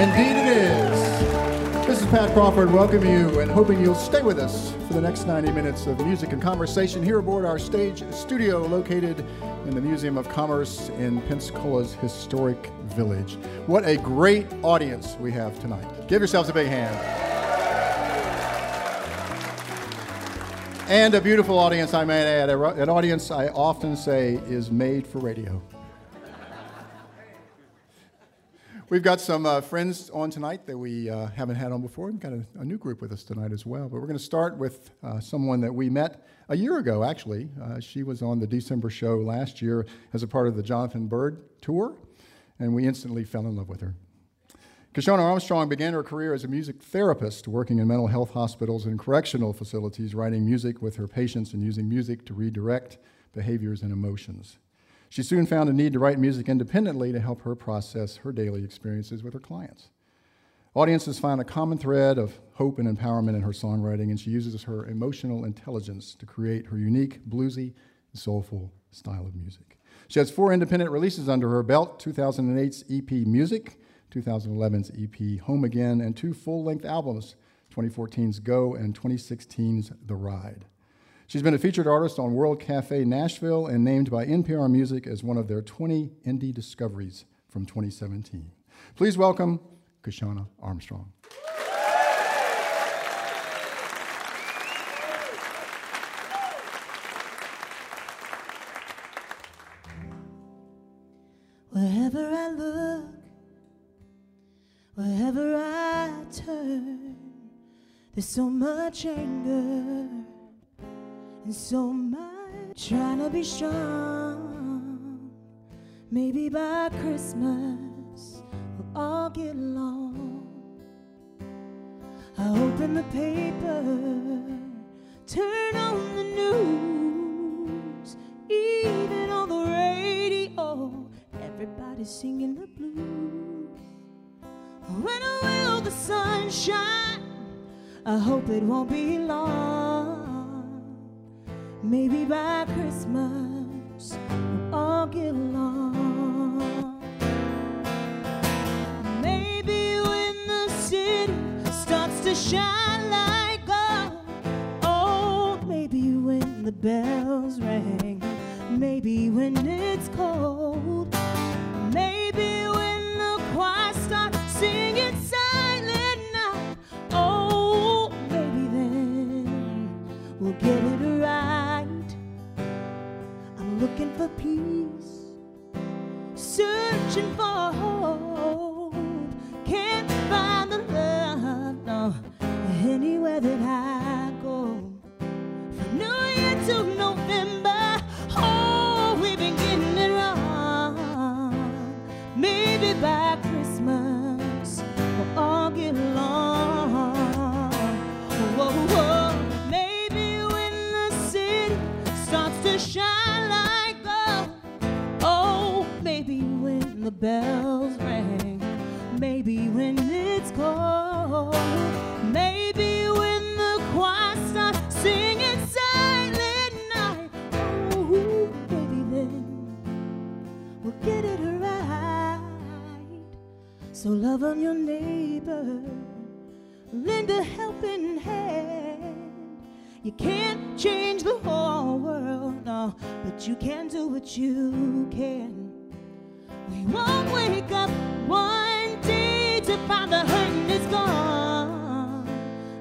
Indeed, it is. This is Pat Crawford welcoming you and hoping you'll stay with us for the next 90 minutes of music and conversation here aboard our stage studio located in the Museum of Commerce in Pensacola's historic village. What a great audience we have tonight. Give yourselves a big hand. And a beautiful audience, I might add. An audience I often say is made for radio. We've got some uh, friends on tonight that we uh, haven't had on before. We've got a, a, new group with us tonight as well. But we're going to start with uh, someone that we met a year ago, actually. Uh, she was on the December show last year as a part of the Jonathan Byrd tour, and we instantly fell in love with her. Kyshona Armstrong began her career as a music therapist, working in mental health hospitals and correctional facilities, writing music with her patients and using music to redirect behaviors and emotions. She soon found a need to write music independently to help her process her daily experiences with her clients. Audiences find a common thread of hope and empowerment in her songwriting, and she uses her emotional intelligence to create her unique, bluesy, soulful style of music. She has four independent releases under her belt 2008's EP Music, 2011's EP Home Again, and two full length albums 2014's Go and 2016's The Ride. She's been a featured artist on World Cafe Nashville and named by NPR Music as one of their 20 indie discoveries from 2017. Please welcome Kyshona Armstrong. Wherever I look, wherever I turn, there's so much anger so much trying to be strong. Maybe by Christmas we'll all get along. I open the paper, turn on the news, even on the radio, everybody's singing the blues. When will the sun shine? I hope it won't be long. Maybe by Christmas we'll all get along. Maybe when the city starts to shine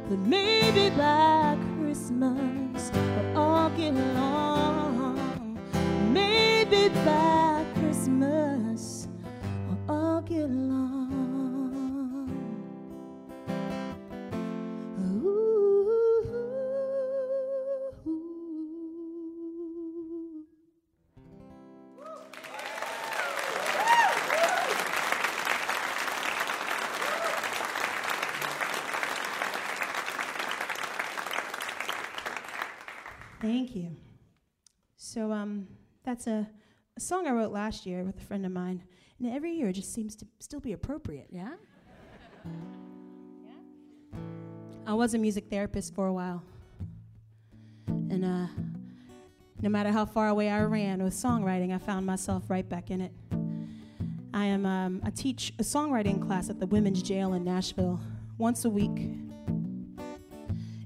But maybe by Christmas we'll all get along. Maybe by that's a, a song I wrote last year with a friend of mine, and every year it just seems to still be appropriate. Yeah. yeah. I was a music therapist for a while, and uh, No matter how far away I ran with songwriting, I found myself right back in it. I am um, I teach a songwriting class at the women's jail in Nashville once a week.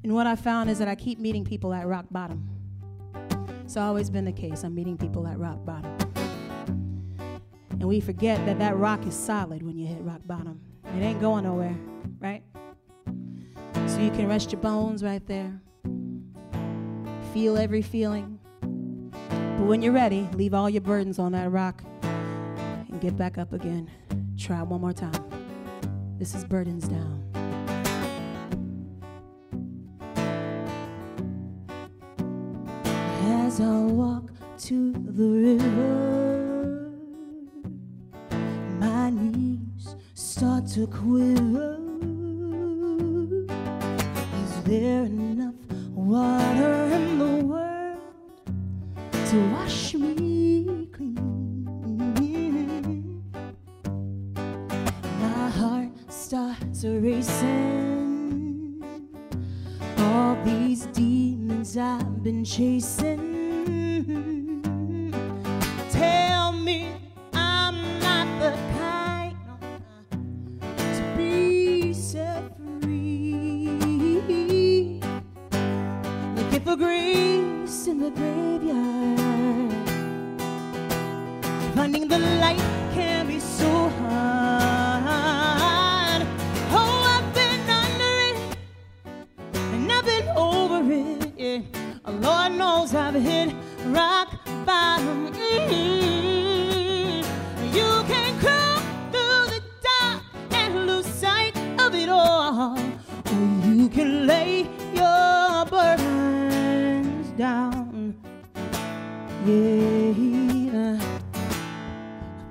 And what I found is that I keep meeting people at rock bottom. It's always been the case. I'm meeting people at rock bottom. And we forget that that rock is solid when you hit rock bottom. It ain't going nowhere, right? So you can rest your bones right there. Feel every feeling. But when you're ready, leave all your burdens on that rock and get back up again. Try one more time. This is Burdens Down. As I walk to the river, my knees start to quiver. Yeah. I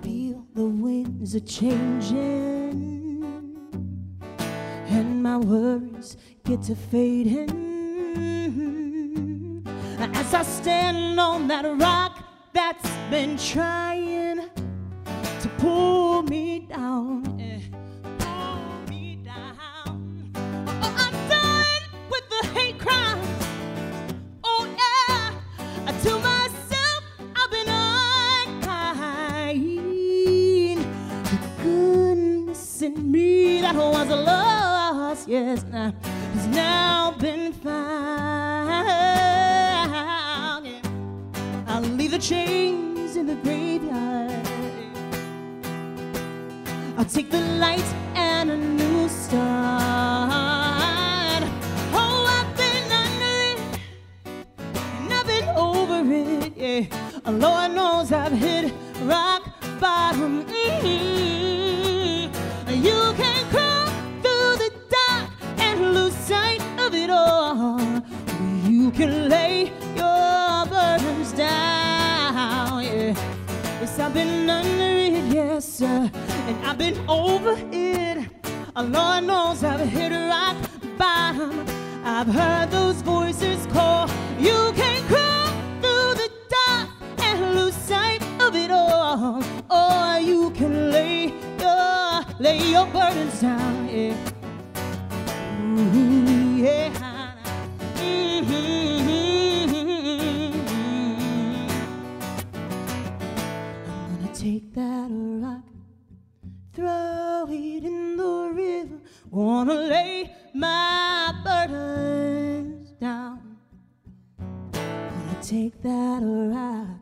feel the winds are changing, and my worries get to fading. As I stand on that rock that's been trying to pull me down. Yes, now has uh, now been found. Yeah. I'll leave the chains in the graveyard. I'll take the light Lord knows I've hit a rock bottom. I've heard those voices call. You can crawl through the dark and lose sight of it all, or you can lay your lay your burdens down. Yeah. Ooh, yeah. Mhm. I'm gonna take that rock, Wanna lay my burdens down. Gonna take that rock,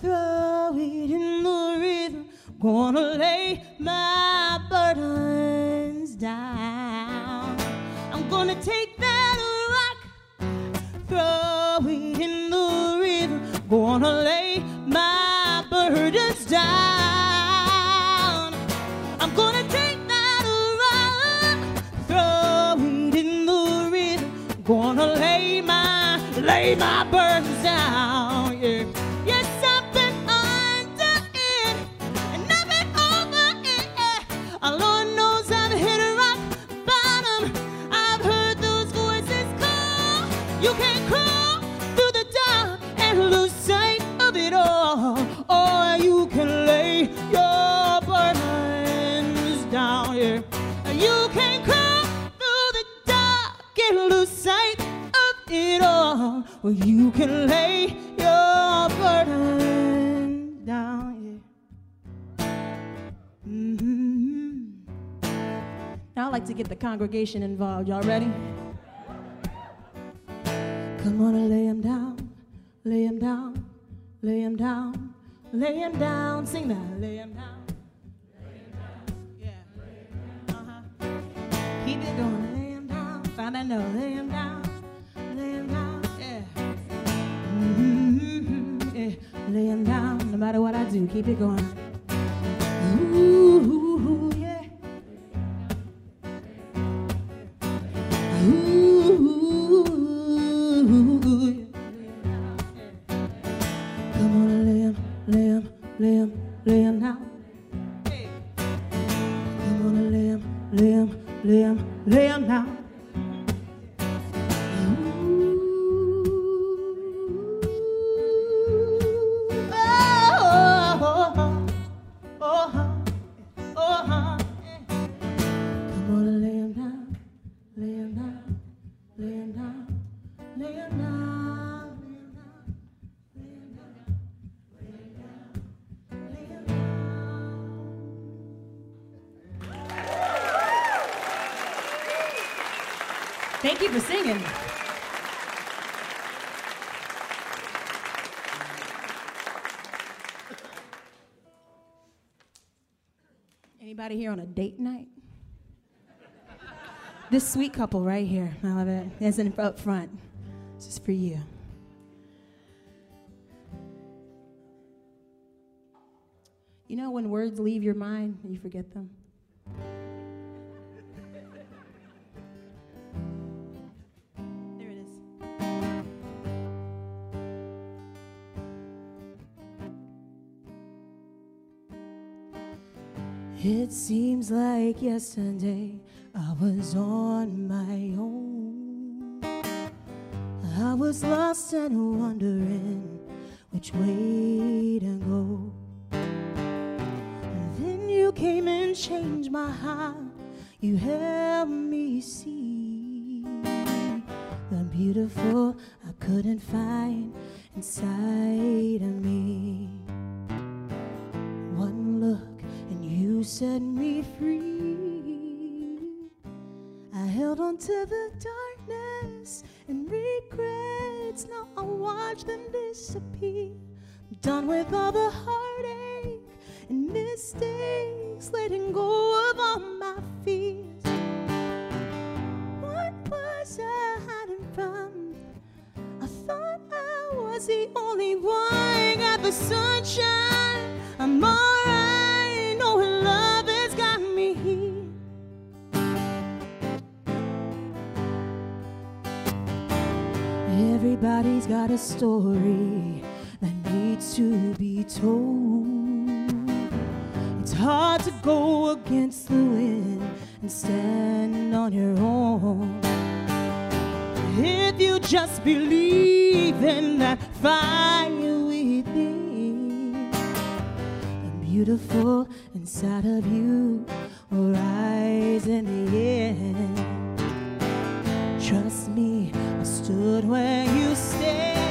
throw it in the river. Gonna lay my burdens down. I'm gonna take that rock, throw it in the river. Gonna lay lay my burdens down. Yeah. Yes, I've been under it and been over it. Yeah. Lord knows I've hit a rock bottom. I've heard those voices call. You can crawl through the dark and lose sight of it all, or you can lay your burdens down here. You can crawl or you can lay your burden down. Yeah. Mm-hmm. Now I'd like to get the congregation involved. Y'all ready? Come on and lay him down, lay him down, lay him down, lay him down. Sing that, lay him down. Uh-huh. Keep it going, lay him down. Find that note, lay him down, Yeah. Lay him down, no matter what I do, keep it going. Ooh. Ooh, yeah. Come on and lay him, lay him, lay him, lay him down. Come on down. Thank you for singing. Anybody here on a date night? This sweet couple right here, I love it. In up front. This is for you. You know when words leave your mind and you forget them? It seems like yesterday I was on my own. I was lost and wondering which way to go. And then you came and changed my heart. You helped me see the beautiful I couldn't find inside of me. Set me free. I held on to the darkness and regrets. Now I watch them disappear. I'm done with all the heartache and mistakes, letting go of all my fears. What was I hiding from? I thought I was the only one. Got the sunshine. I'm alright. Got a story that needs to be told. It's hard to go against the wind and stand on your own. If you just believe in that fire within, the beautiful inside of you will rise in the end. Trust me, stood where you stand.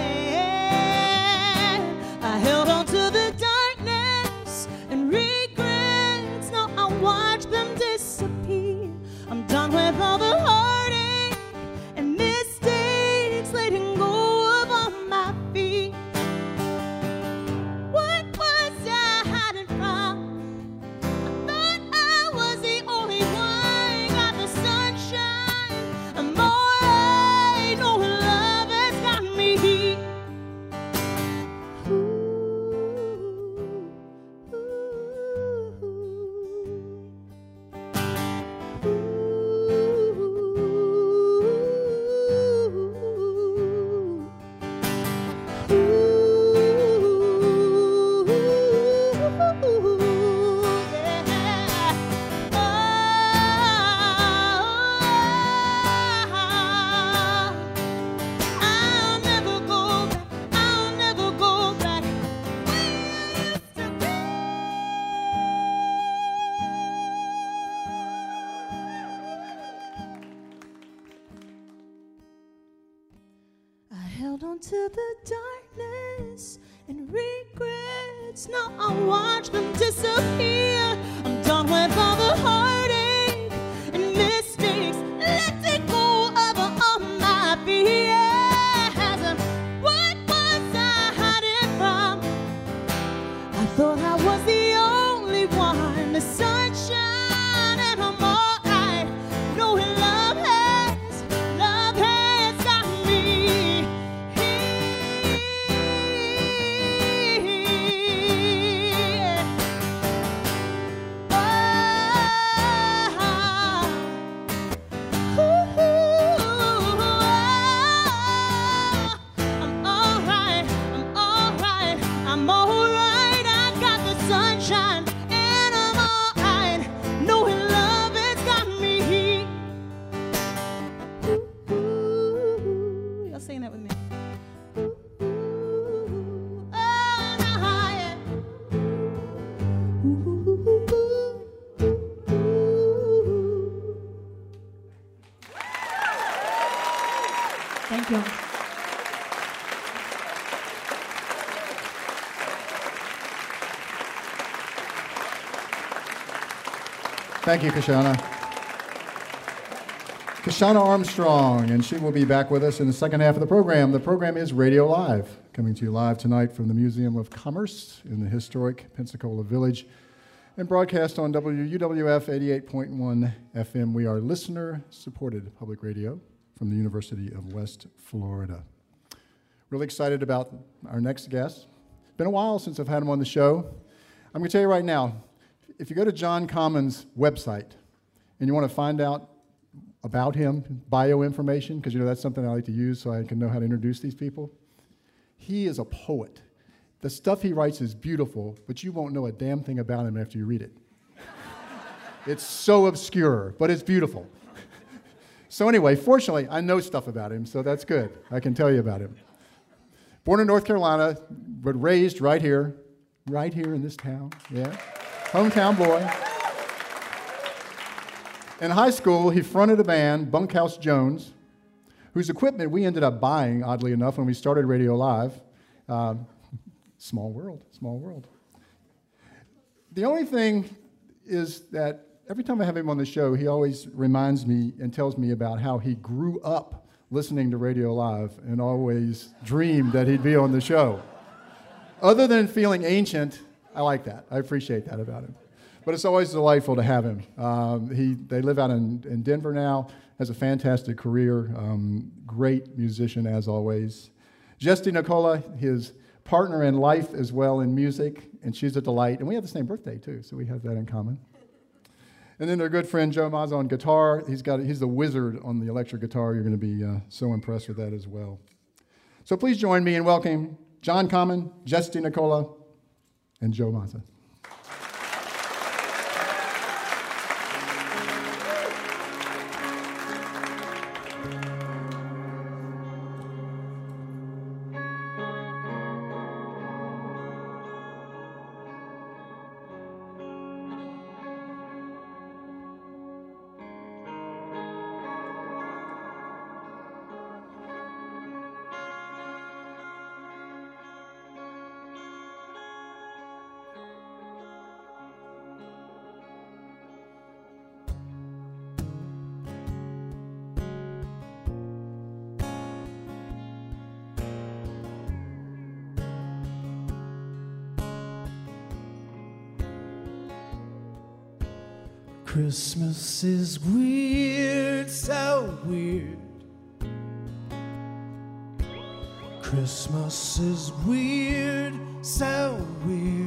Thank you, Kyshona. Kyshona Armstrong, and she will be back with us in the second half of the program. The program is Radio Live, coming to you live tonight from the Museum of Commerce in the historic Pensacola Village, and broadcast on WUWF 88.1 FM. We are listener supported public radio from the University of West Florida. Really excited about our next guest. It's Been a while since I've had him on the show. I'm going to tell you right now if you go to John Common's website and you want to find out about him, bio information, because you know that's something I like to use so I can know how to introduce these people, he is a poet. The stuff he writes is beautiful, but you won't know a damn thing about him after you read it. it's so obscure, but it's beautiful. so, anyway, fortunately, I know stuff about him, so that's good. I can tell you about him. Born in North Carolina, but raised right here, right here in this town, yeah. Hometown boy. In high school, he fronted a band, Bunkhouse Jones, whose equipment we ended up buying, oddly enough, when we started Radio Live. Um, small world, small world. The only thing is that every time I have him on the show, he always reminds me and tells me about how he grew up listening to Radio Live and always dreamed that he'd be on the show. Other than feeling ancient, I like that. I appreciate that about him. But it's always delightful to have him. Um, he, they live out in, in Denver now, has a fantastic career, um, great musician as always. Jess DeNicola, his partner in life as well in music, and she's a delight. And we have the same birthday too, so we have that in common. And then their good friend Joe Mazza on guitar. He's got he's the wizard on the electric guitar. You're going to be uh, so impressed with that as well. So please join me in welcoming John Common, Jess DeNicola, and Joe Mazza. Christmas is weird, so weird. Christmas is weird, so weird.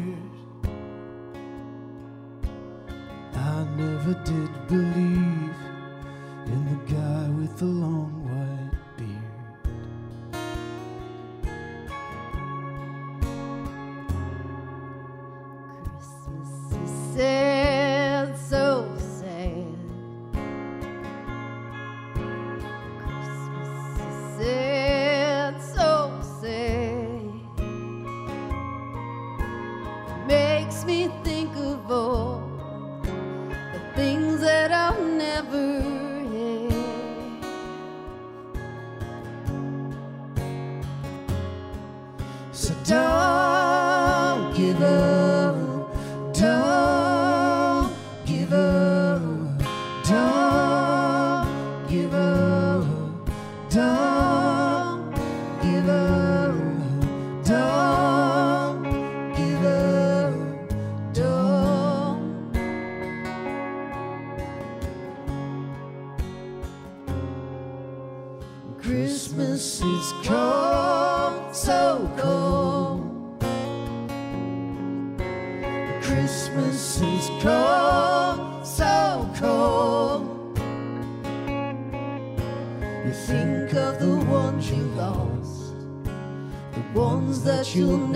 time. Ones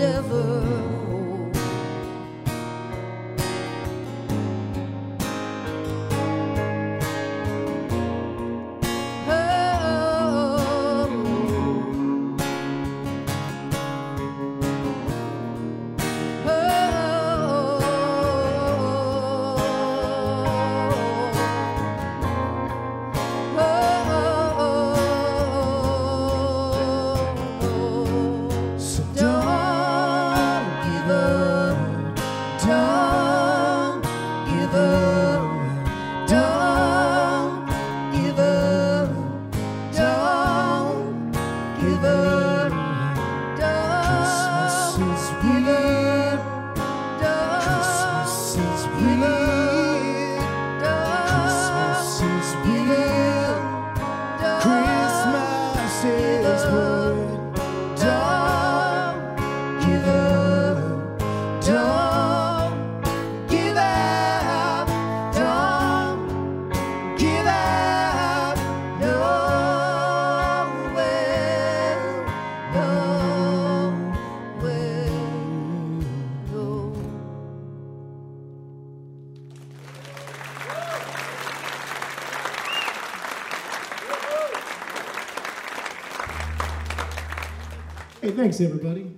thanks everybody.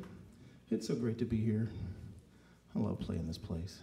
It's so great to be here. I love playing this place.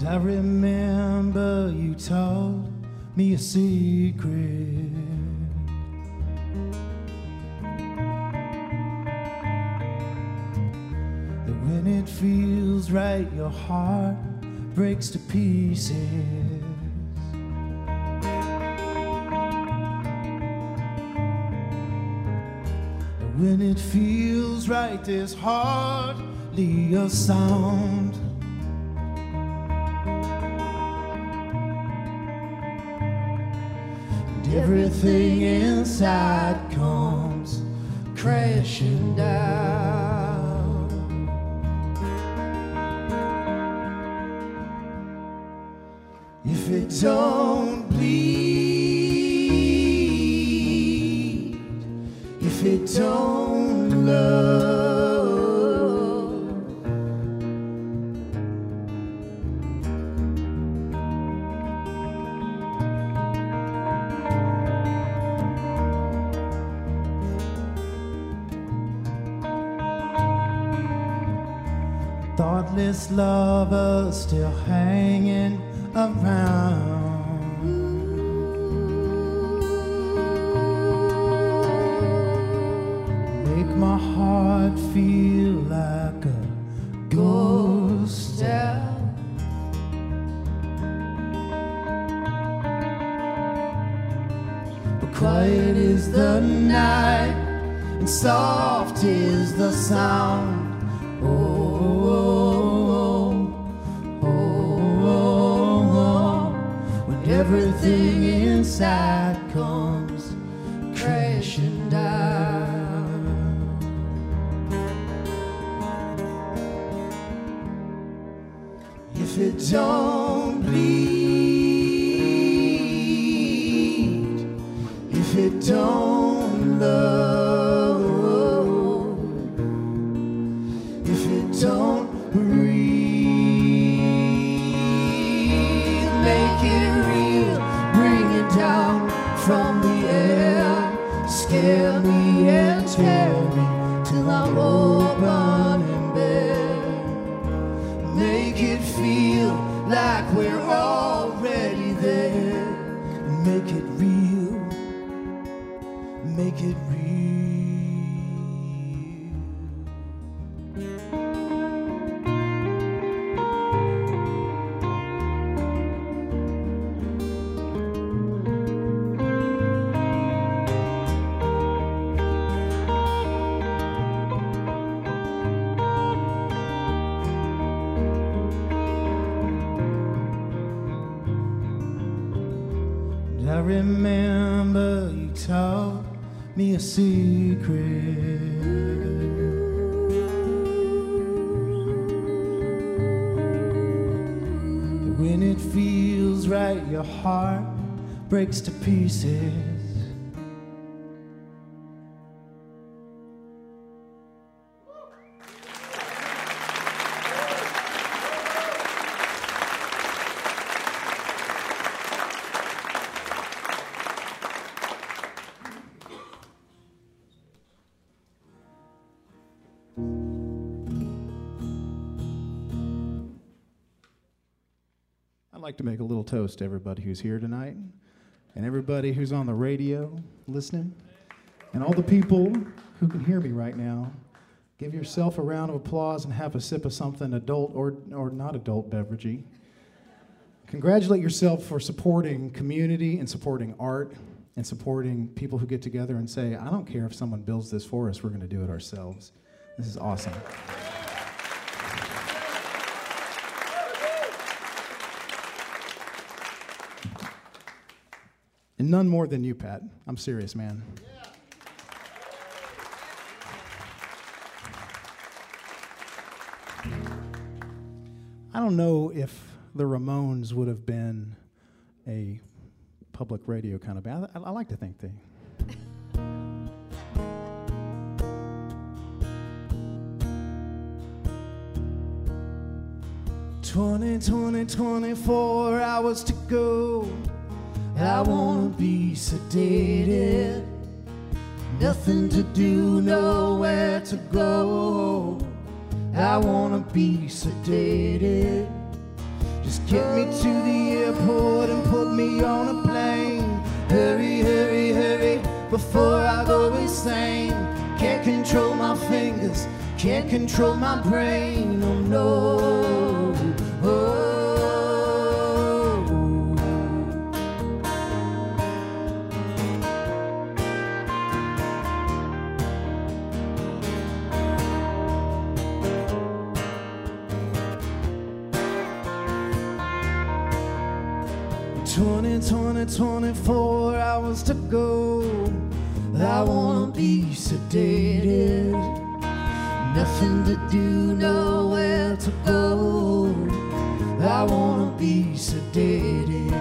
And I remember you told me a secret. That when it feels right, your heart breaks to pieces. And when it feels right, there's hardly a sound. Everything inside comes crashing down. If it don't bleed, if it don't feel like a ghost town. But quiet is the night, and soft is the sound. Oh, oh, oh, oh, everything inside comes don't bleed, if it don't love, remember you told me a secret. When it feels right, your heart breaks to pieces. To make a little toast to everybody who's here tonight and everybody who's on the radio listening and all the people who can hear me right now. Give yourself a round of applause and have a sip of something adult or, or not adult beveragey. Congratulate yourself for supporting community and supporting art and supporting people who get together and say, I don't care if someone builds this for us, we're going to do it ourselves. This is awesome. And none more than you, Pat. I'm serious, man. I don't know if the Ramones would have been a public radio kind of band. I, I like to think they. Twenty, twenty, twenty-four hours to go. I wanna be sedated. Nothing to do, nowhere to go. I wanna be sedated. Just get me to the airport and put me on a plane. Hurry, hurry, hurry, before I go insane. Can't control my fingers, can't control my brain. Oh no. Oh. Twenty, twenty-four hours to go. I wanna be sedated. Nothing to do, nowhere to go. I wanna be sedated.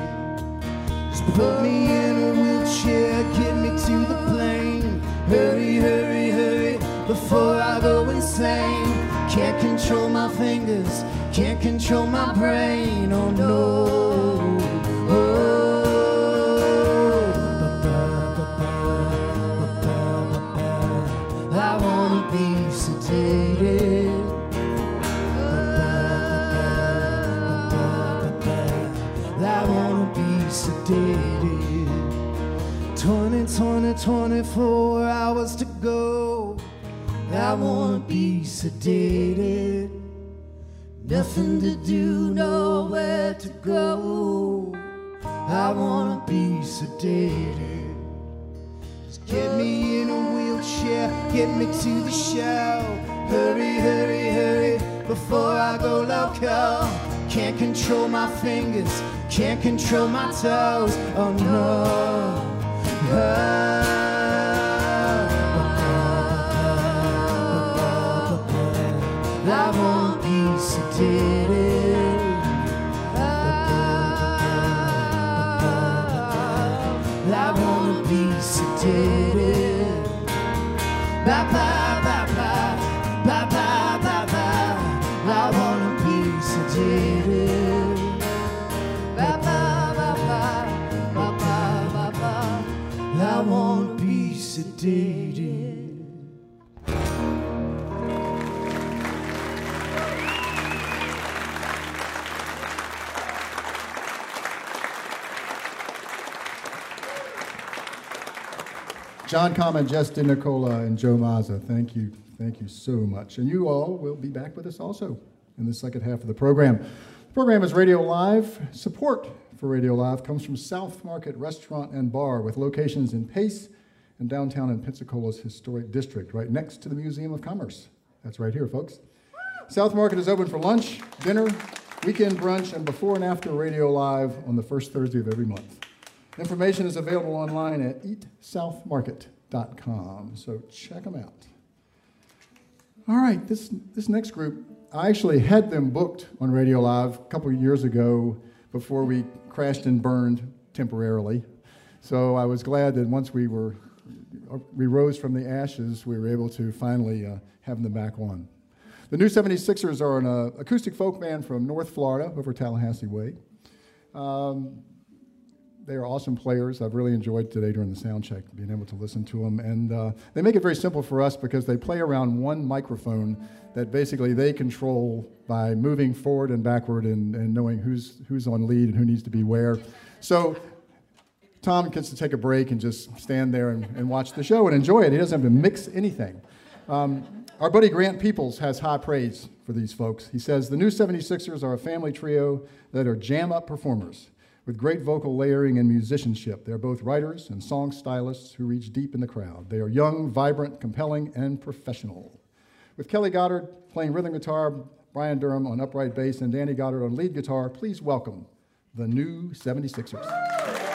Just put me in a wheelchair, get me to the plane. Hurry, hurry, hurry, before I go insane. Can't control my fingers, can't control my brain. Oh no. 20, 20, 24 hours to go. I wanna be sedated. Nothing to do, nowhere to go. I wanna be sedated. Just get me in a wheelchair, get me to the show. Hurry, hurry, hurry, before I go loco. Can't control my fingers, can't control my toes. Oh no. I wanna be sedated. John Common, Jess DeNicola, and Joe Mazza, thank you. Thank you so much. And you all will be back with us also in the second half of the program. The program is Radio Live. Support for Radio Live comes from South Market Restaurant and Bar with locations in Pace and downtown in Pensacola's historic district, right next to the Museum of Commerce. That's right here, folks. South Market is open for lunch, dinner, weekend brunch, and before and after Radio Live on the first Thursday of every month. Information is available online at eatsouthmarket.com, so check them out. All right, this, this next group, I actually had them booked on Radio Live a couple years ago before we crashed and burned temporarily. So I was glad that once we were we rose from the ashes, we were able to finally uh, have them back on. The New 76ers are an uh, acoustic folk band from North Florida, over Tallahassee Way. Um, they are awesome players. I've really enjoyed today during the sound check being able to listen to them. And uh, they make it very simple for us because they play around one microphone that basically they control by moving forward and backward and, and knowing who's, who's on lead and who needs to be where. So Tom gets to take a break and just stand there and, and watch the show and enjoy it. He doesn't have to mix anything. Um, our buddy Grant Peoples has high praise for these folks. He says the new 76ers are a family trio that are jam up performers with great vocal layering and musicianship. They're both writers and song stylists who reach deep in the crowd. They are young, vibrant, compelling, and professional. With Kelly Goddard playing rhythm guitar, Brian Durham on upright bass, and Danny Goddard on lead guitar, please welcome the new 76ers.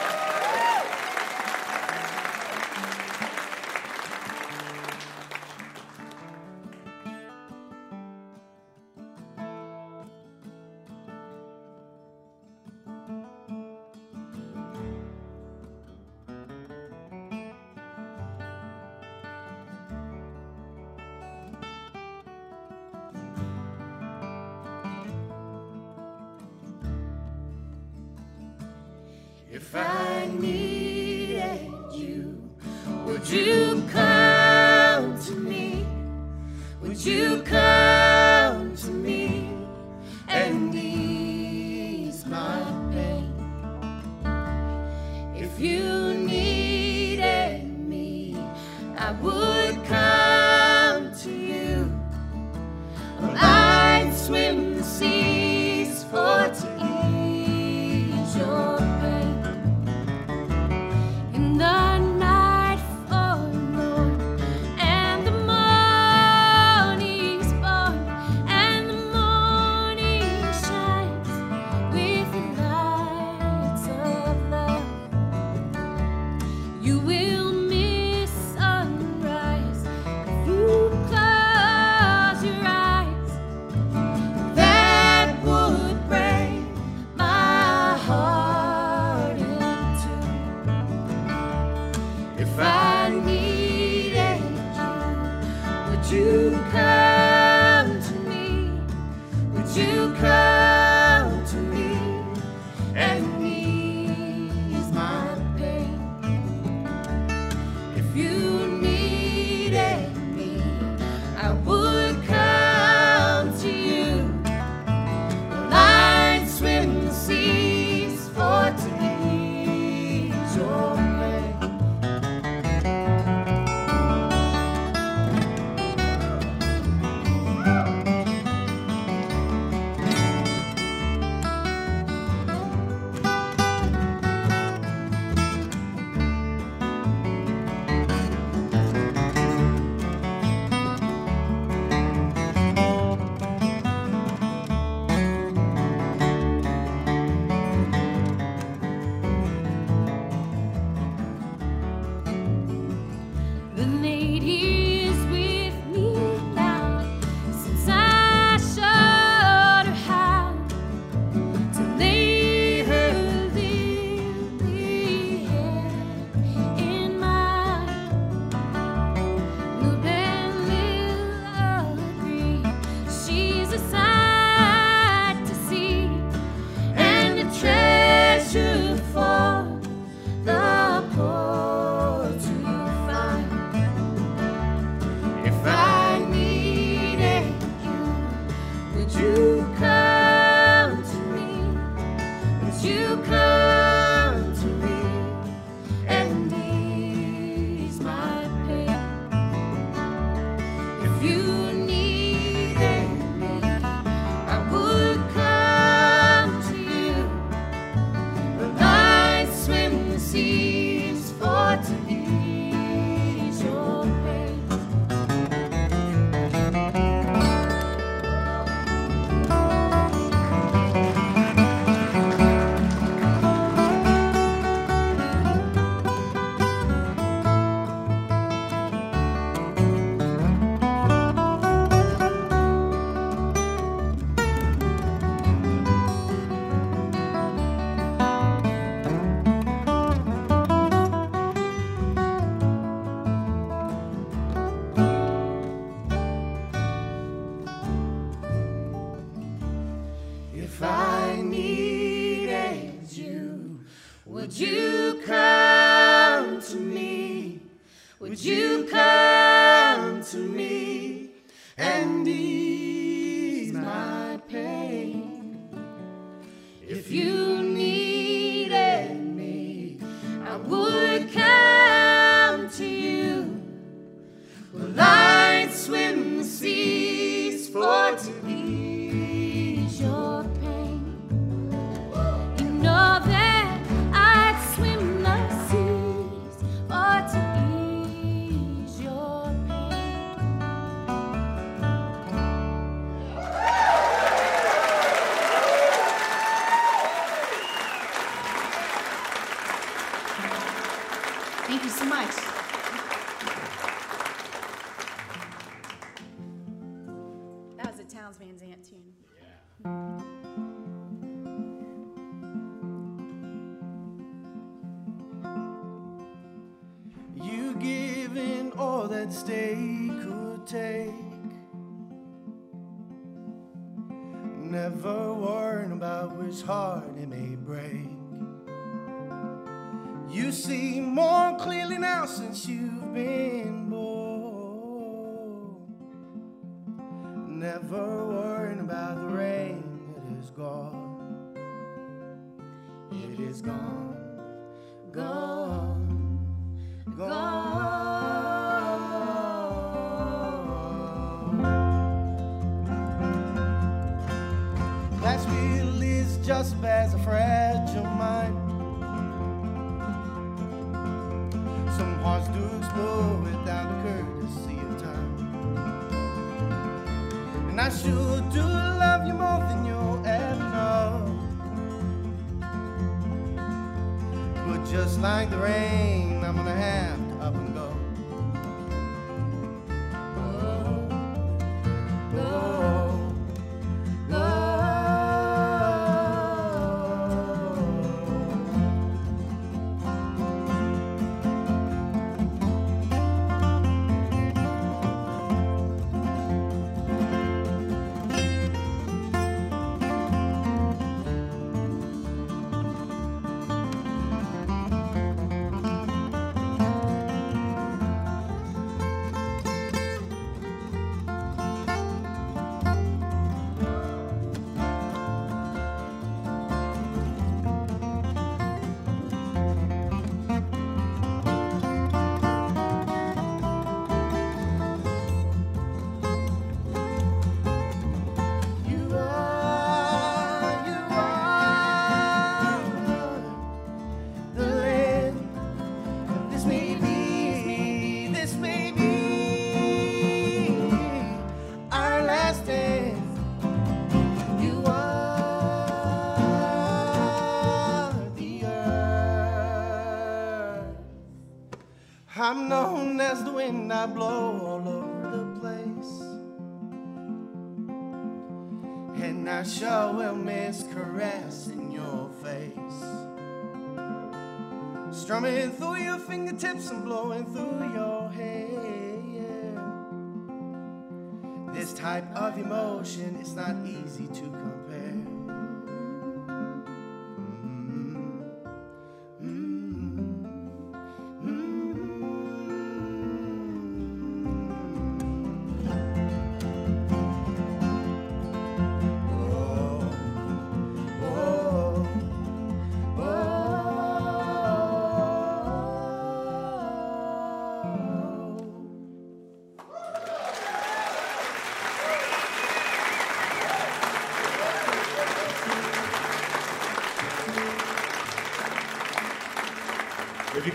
All that stay could take. Never worrying about which heart it may break. You see more clearly now since you've been I blow all over the place. And I sure will miss caressing your face. Strumming through your fingertips and blowing through your hair. This type of emotion is not easy to compare.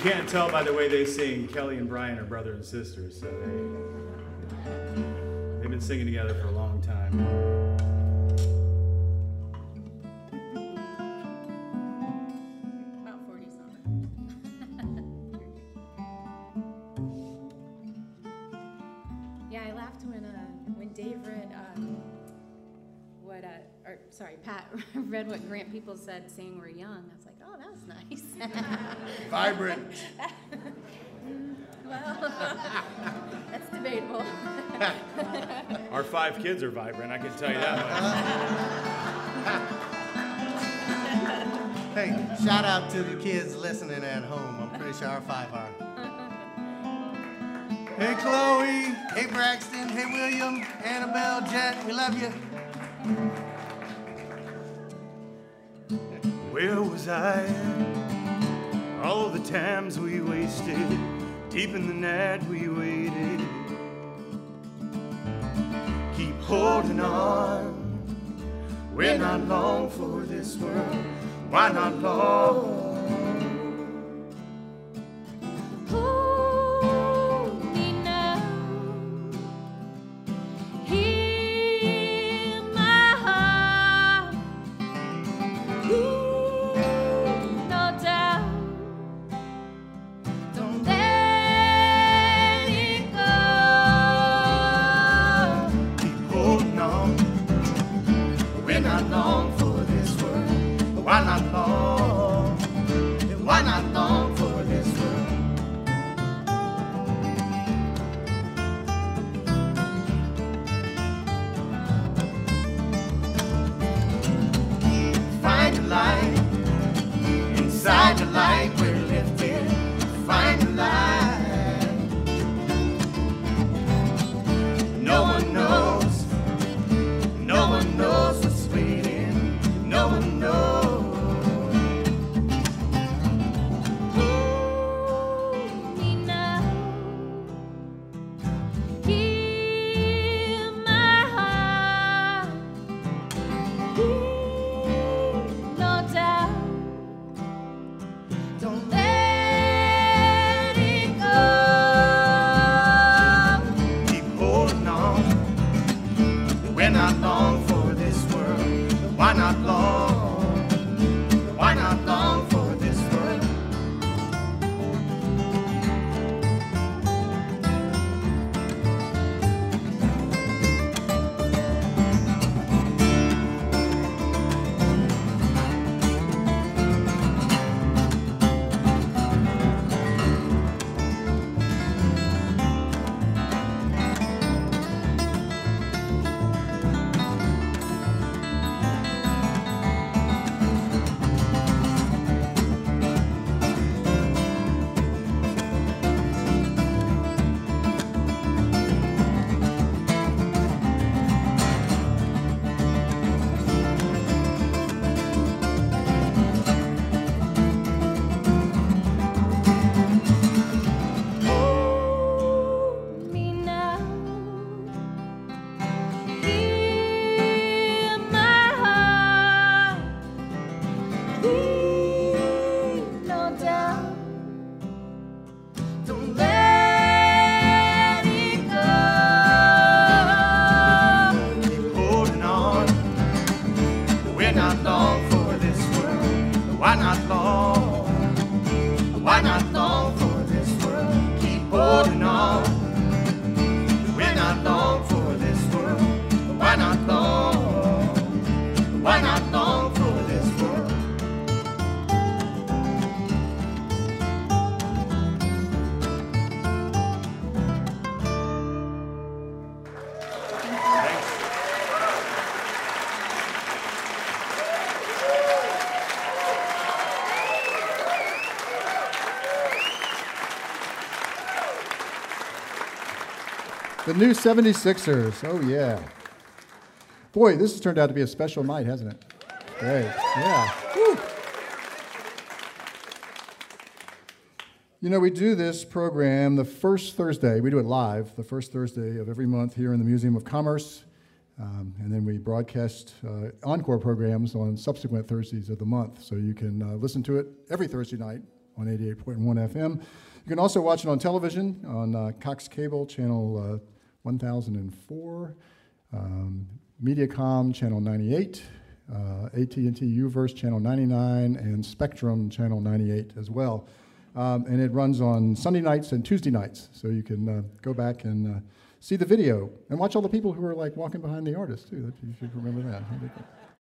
Can't tell by the way they sing, Kelly and Brian are brother and sister, so they they've been singing together for a long time. About 40 something. yeah, I laughed when uh, when Dave read um, what, uh, or sorry, Pat read what Grant People said saying we're young. I was like, oh, that was nice. Vibrant. well, that's debatable. Our five kids are vibrant, I can tell you that much. Hey, shout out to the kids listening at home. I'm pretty sure our five are. Hey, Chloe. Hey, Braxton. Hey, William. Annabelle, Jet. We love you. Where was I? All the times we wasted, deep in the night we waited. Keep holding on. We're not long for this world. Why not long? Why not The new 76ers. Oh, yeah. Boy, this has turned out to be a special night, hasn't it? Great. Yeah. Woo. You know, we do this program the first Thursday. We do it live the first Thursday of every month here in the Museum of Commerce. Um, and then we broadcast uh, encore programs on subsequent Thursdays of the month. So you can uh, listen to it every Thursday night on 88.1 FM. You can also watch it on television on uh, Cox Cable, channel uh, 1004, um, Mediacom, channel 98, uh, AT&T UVerse, channel 99, and Spectrum, channel 98 as well. Um, and it runs on Sunday nights and Tuesday nights, so you can uh, go back and uh, see the video and watch all the people who are like walking behind the artist too. You should remember that.